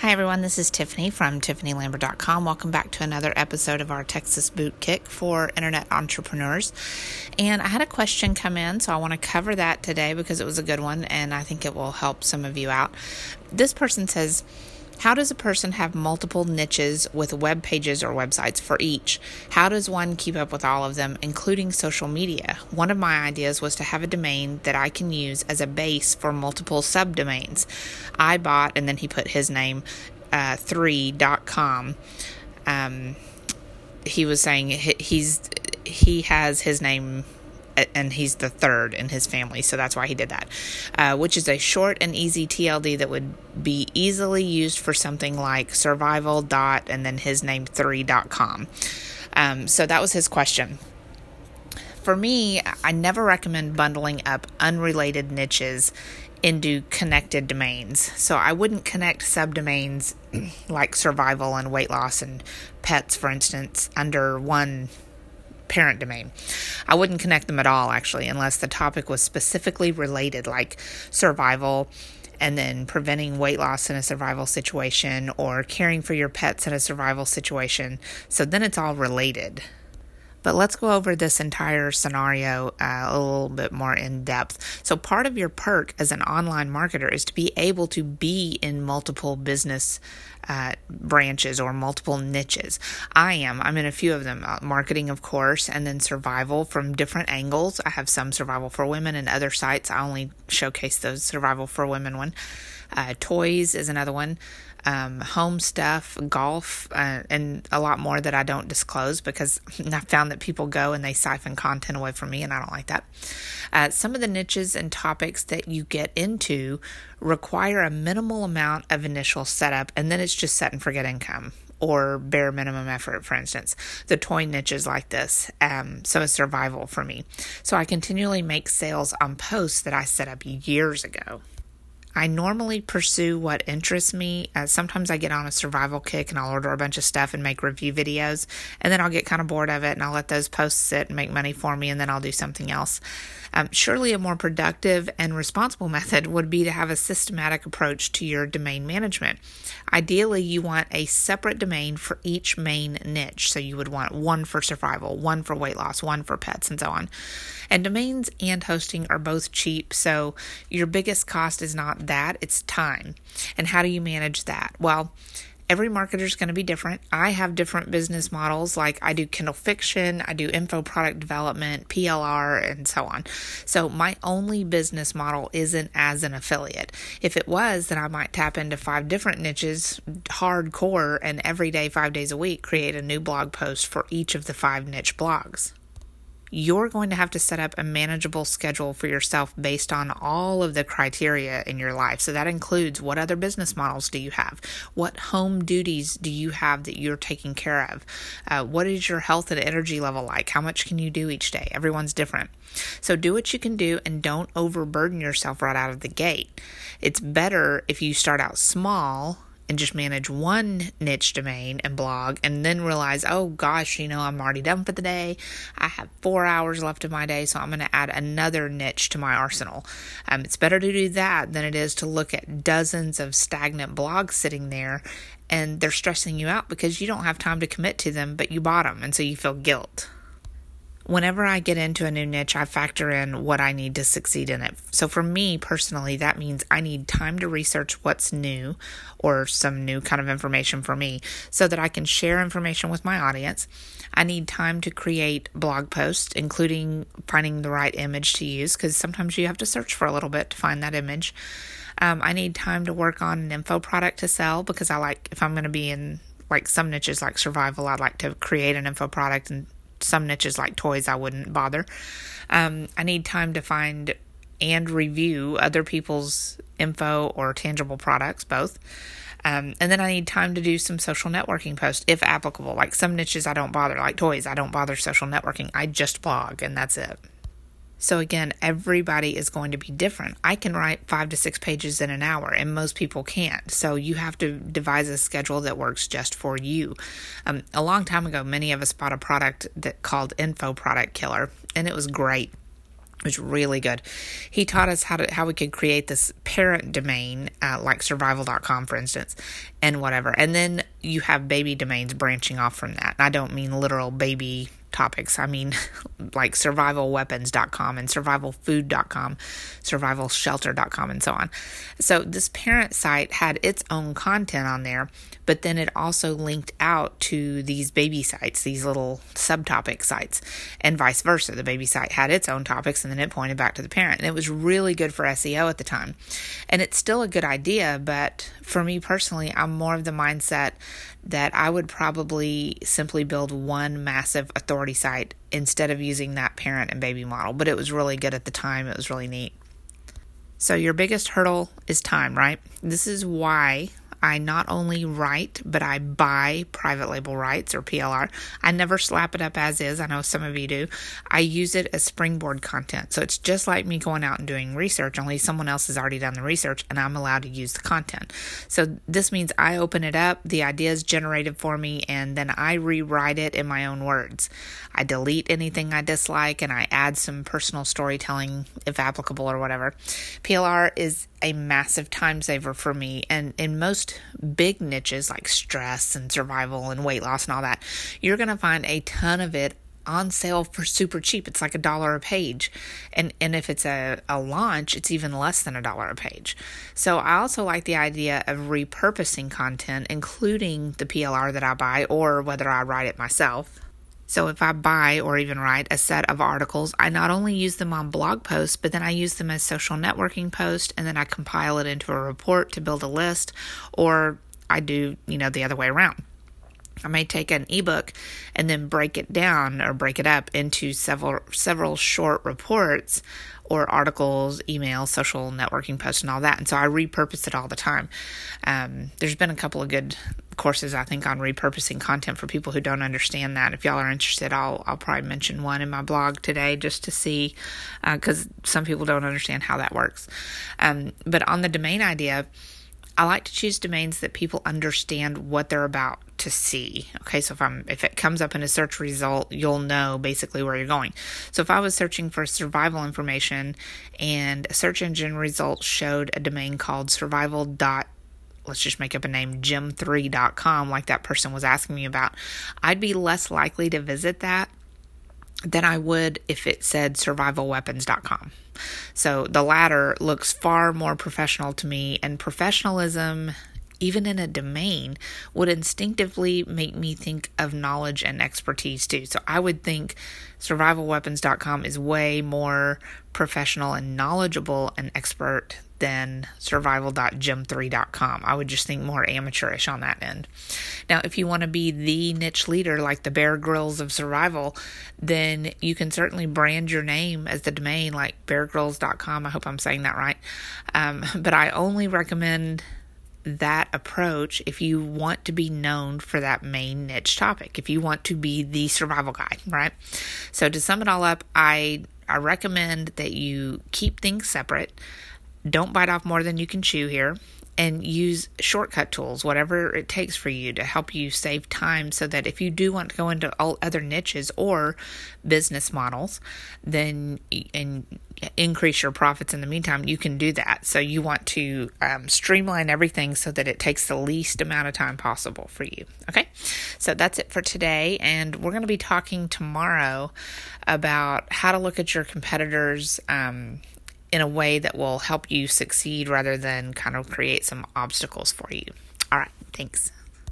Hi, everyone. This is Tiffany from TiffanyLambert.com. Welcome back to another episode of our Texas Boot Kick for Internet Entrepreneurs. And I had a question come in, so I want to cover that today because it was a good one and I think it will help some of you out. This person says, how does a person have multiple niches with web pages or websites for each? How does one keep up with all of them, including social media? One of my ideas was to have a domain that I can use as a base for multiple subdomains. I bought, and then he put his name, uh, 3.com. Um, he was saying he's he has his name and he's the third in his family, so that's why he did that. Uh, which is a short and easy TLD that would be easily used for something like survival dot and then his name three dot com. Um, so that was his question. For me, I never recommend bundling up unrelated niches into connected domains. So I wouldn't connect subdomains like survival and weight loss and pets, for instance, under one parent domain. I wouldn't connect them at all, actually, unless the topic was specifically related, like survival and then preventing weight loss in a survival situation or caring for your pets in a survival situation. So then it's all related. But let's go over this entire scenario uh, a little bit more in depth. So, part of your perk as an online marketer is to be able to be in multiple business uh, branches or multiple niches. I am. I'm in a few of them uh, marketing, of course, and then survival from different angles. I have some survival for women and other sites. I only showcase those survival for women one. Uh, toys is another one um, home stuff, golf, uh, and a lot more that I don't disclose because I found that people go and they siphon content away from me, and I don't like that. Uh, some of the niches and topics that you get into require a minimal amount of initial setup, and then it's just set and forget income or bare minimum effort, for instance. The toy niche is like this. Um, so it's survival for me. So I continually make sales on posts that I set up years ago. I normally pursue what interests me. Uh, sometimes I get on a survival kick and I'll order a bunch of stuff and make review videos, and then I'll get kind of bored of it and I'll let those posts sit and make money for me, and then I'll do something else. Um, surely, a more productive and responsible method would be to have a systematic approach to your domain management. Ideally, you want a separate domain for each main niche. So, you would want one for survival, one for weight loss, one for pets, and so on. And domains and hosting are both cheap, so your biggest cost is not that, it's time. And how do you manage that? Well, every marketer is going to be different. I have different business models, like I do Kindle fiction, I do info product development, PLR, and so on. So my only business model isn't as an affiliate. If it was, then I might tap into five different niches, hardcore, and every day, five days a week, create a new blog post for each of the five niche blogs you're going to have to set up a manageable schedule for yourself based on all of the criteria in your life. So that includes what other business models do you have? What home duties do you have that you're taking care of? Uh, what is your health and energy level like? How much can you do each day? Everyone's different. So do what you can do and don't overburden yourself right out of the gate. It's better if you start out small and just manage one niche domain and blog and then realize, oh gosh, you know, I'm already done for the day. I have four hours left of my day, so I'm going to add another niche to my arsenal. Um, it's better to do that than it is to look at dozens of stagnant blogs sitting there and they're stressing you out because you don't have time to commit to them, but you bought them, and so you feel guilt whenever I get into a new niche, I factor in what I need to succeed in it. So for me personally, that means I need time to research what's new or some new kind of information for me so that I can share information with my audience. I need time to create blog posts, including finding the right image to use, because sometimes you have to search for a little bit to find that image. Um, I need time to work on an info product to sell because I like, if I'm going to be in like some niches like survival, I'd like to create an info product and some niches like toys, I wouldn't bother. Um, I need time to find and review other people's info or tangible products, both. Um, and then I need time to do some social networking posts if applicable. Like some niches, I don't bother, like toys, I don't bother social networking. I just blog and that's it. So, again, everybody is going to be different. I can write five to six pages in an hour, and most people can't. So, you have to devise a schedule that works just for you. Um, a long time ago, many of us bought a product that called Info Product Killer, and it was great. It was really good. He taught us how to how we could create this parent domain, uh, like survival.com, for instance, and whatever. And then you have baby domains branching off from that. I don't mean literal baby topics. I mean, like survivalweapons.com and survivalfood.com, survivalshelter.com, and so on. So, this parent site had its own content on there, but then it also linked out to these baby sites, these little subtopic sites, and vice versa. The baby site had its own topics and then it pointed back to the parent. And it was really good for SEO at the time. And it's still a good idea, but for me personally, I'm more of the mindset that I would probably simply build one massive authority site instead of using that parent and baby model. But it was really good at the time, it was really neat. So, your biggest hurdle is time, right? This is why I not only write, but I buy private label rights or PLR. I never slap it up as is. I know some of you do. I use it as springboard content. So it's just like me going out and doing research, only someone else has already done the research and I'm allowed to use the content. So this means I open it up, the idea is generated for me, and then I rewrite it in my own words. I delete anything I dislike and I add some personal storytelling if applicable or whatever. PLR is a massive time saver for me. And in most big niches like stress and survival and weight loss and all that, you're going to find a ton of it on sale for super cheap. It's like a dollar a page. And and if it's a, a launch, it's even less than a dollar a page. So I also like the idea of repurposing content, including the PLR that I buy or whether I write it myself. So if I buy or even write a set of articles, I not only use them on blog posts, but then I use them as social networking posts and then I compile it into a report to build a list or I do, you know, the other way around. I may take an ebook and then break it down or break it up into several several short reports or articles, emails, social networking posts, and all that. And so I repurpose it all the time. Um, there's been a couple of good courses I think on repurposing content for people who don't understand that. If y'all are interested, I'll I'll probably mention one in my blog today just to see because uh, some people don't understand how that works. Um, but on the domain idea I like to choose domains that people understand what they're about to see. Okay, so if I'm if it comes up in a search result, you'll know basically where you're going. So if I was searching for survival information and a search engine result showed a domain called survival dot let's just make up a name gym3.com like that person was asking me about, I'd be less likely to visit that than I would if it said survivalweapons.com. So the latter looks far more professional to me, and professionalism, even in a domain, would instinctively make me think of knowledge and expertise too. So I would think survivalweapons.com is way more professional and knowledgeable and expert than survival.gym3.com. I would just think more amateurish on that end. Now, if you want to be the niche leader like the Bear Grylls of survival, then you can certainly brand your name as the domain like beargrylls.com. I hope I'm saying that right. Um, but I only recommend that approach if you want to be known for that main niche topic, if you want to be the survival guy, right? So to sum it all up, I I recommend that you keep things separate. Don't bite off more than you can chew here and use shortcut tools, whatever it takes for you to help you save time so that if you do want to go into all other niches or business models, then and increase your profits in the meantime, you can do that. So you want to um, streamline everything so that it takes the least amount of time possible for you. Okay, so that's it for today, and we're going to be talking tomorrow about how to look at your competitors. Um, in a way that will help you succeed rather than kind of create some obstacles for you. All right, thanks.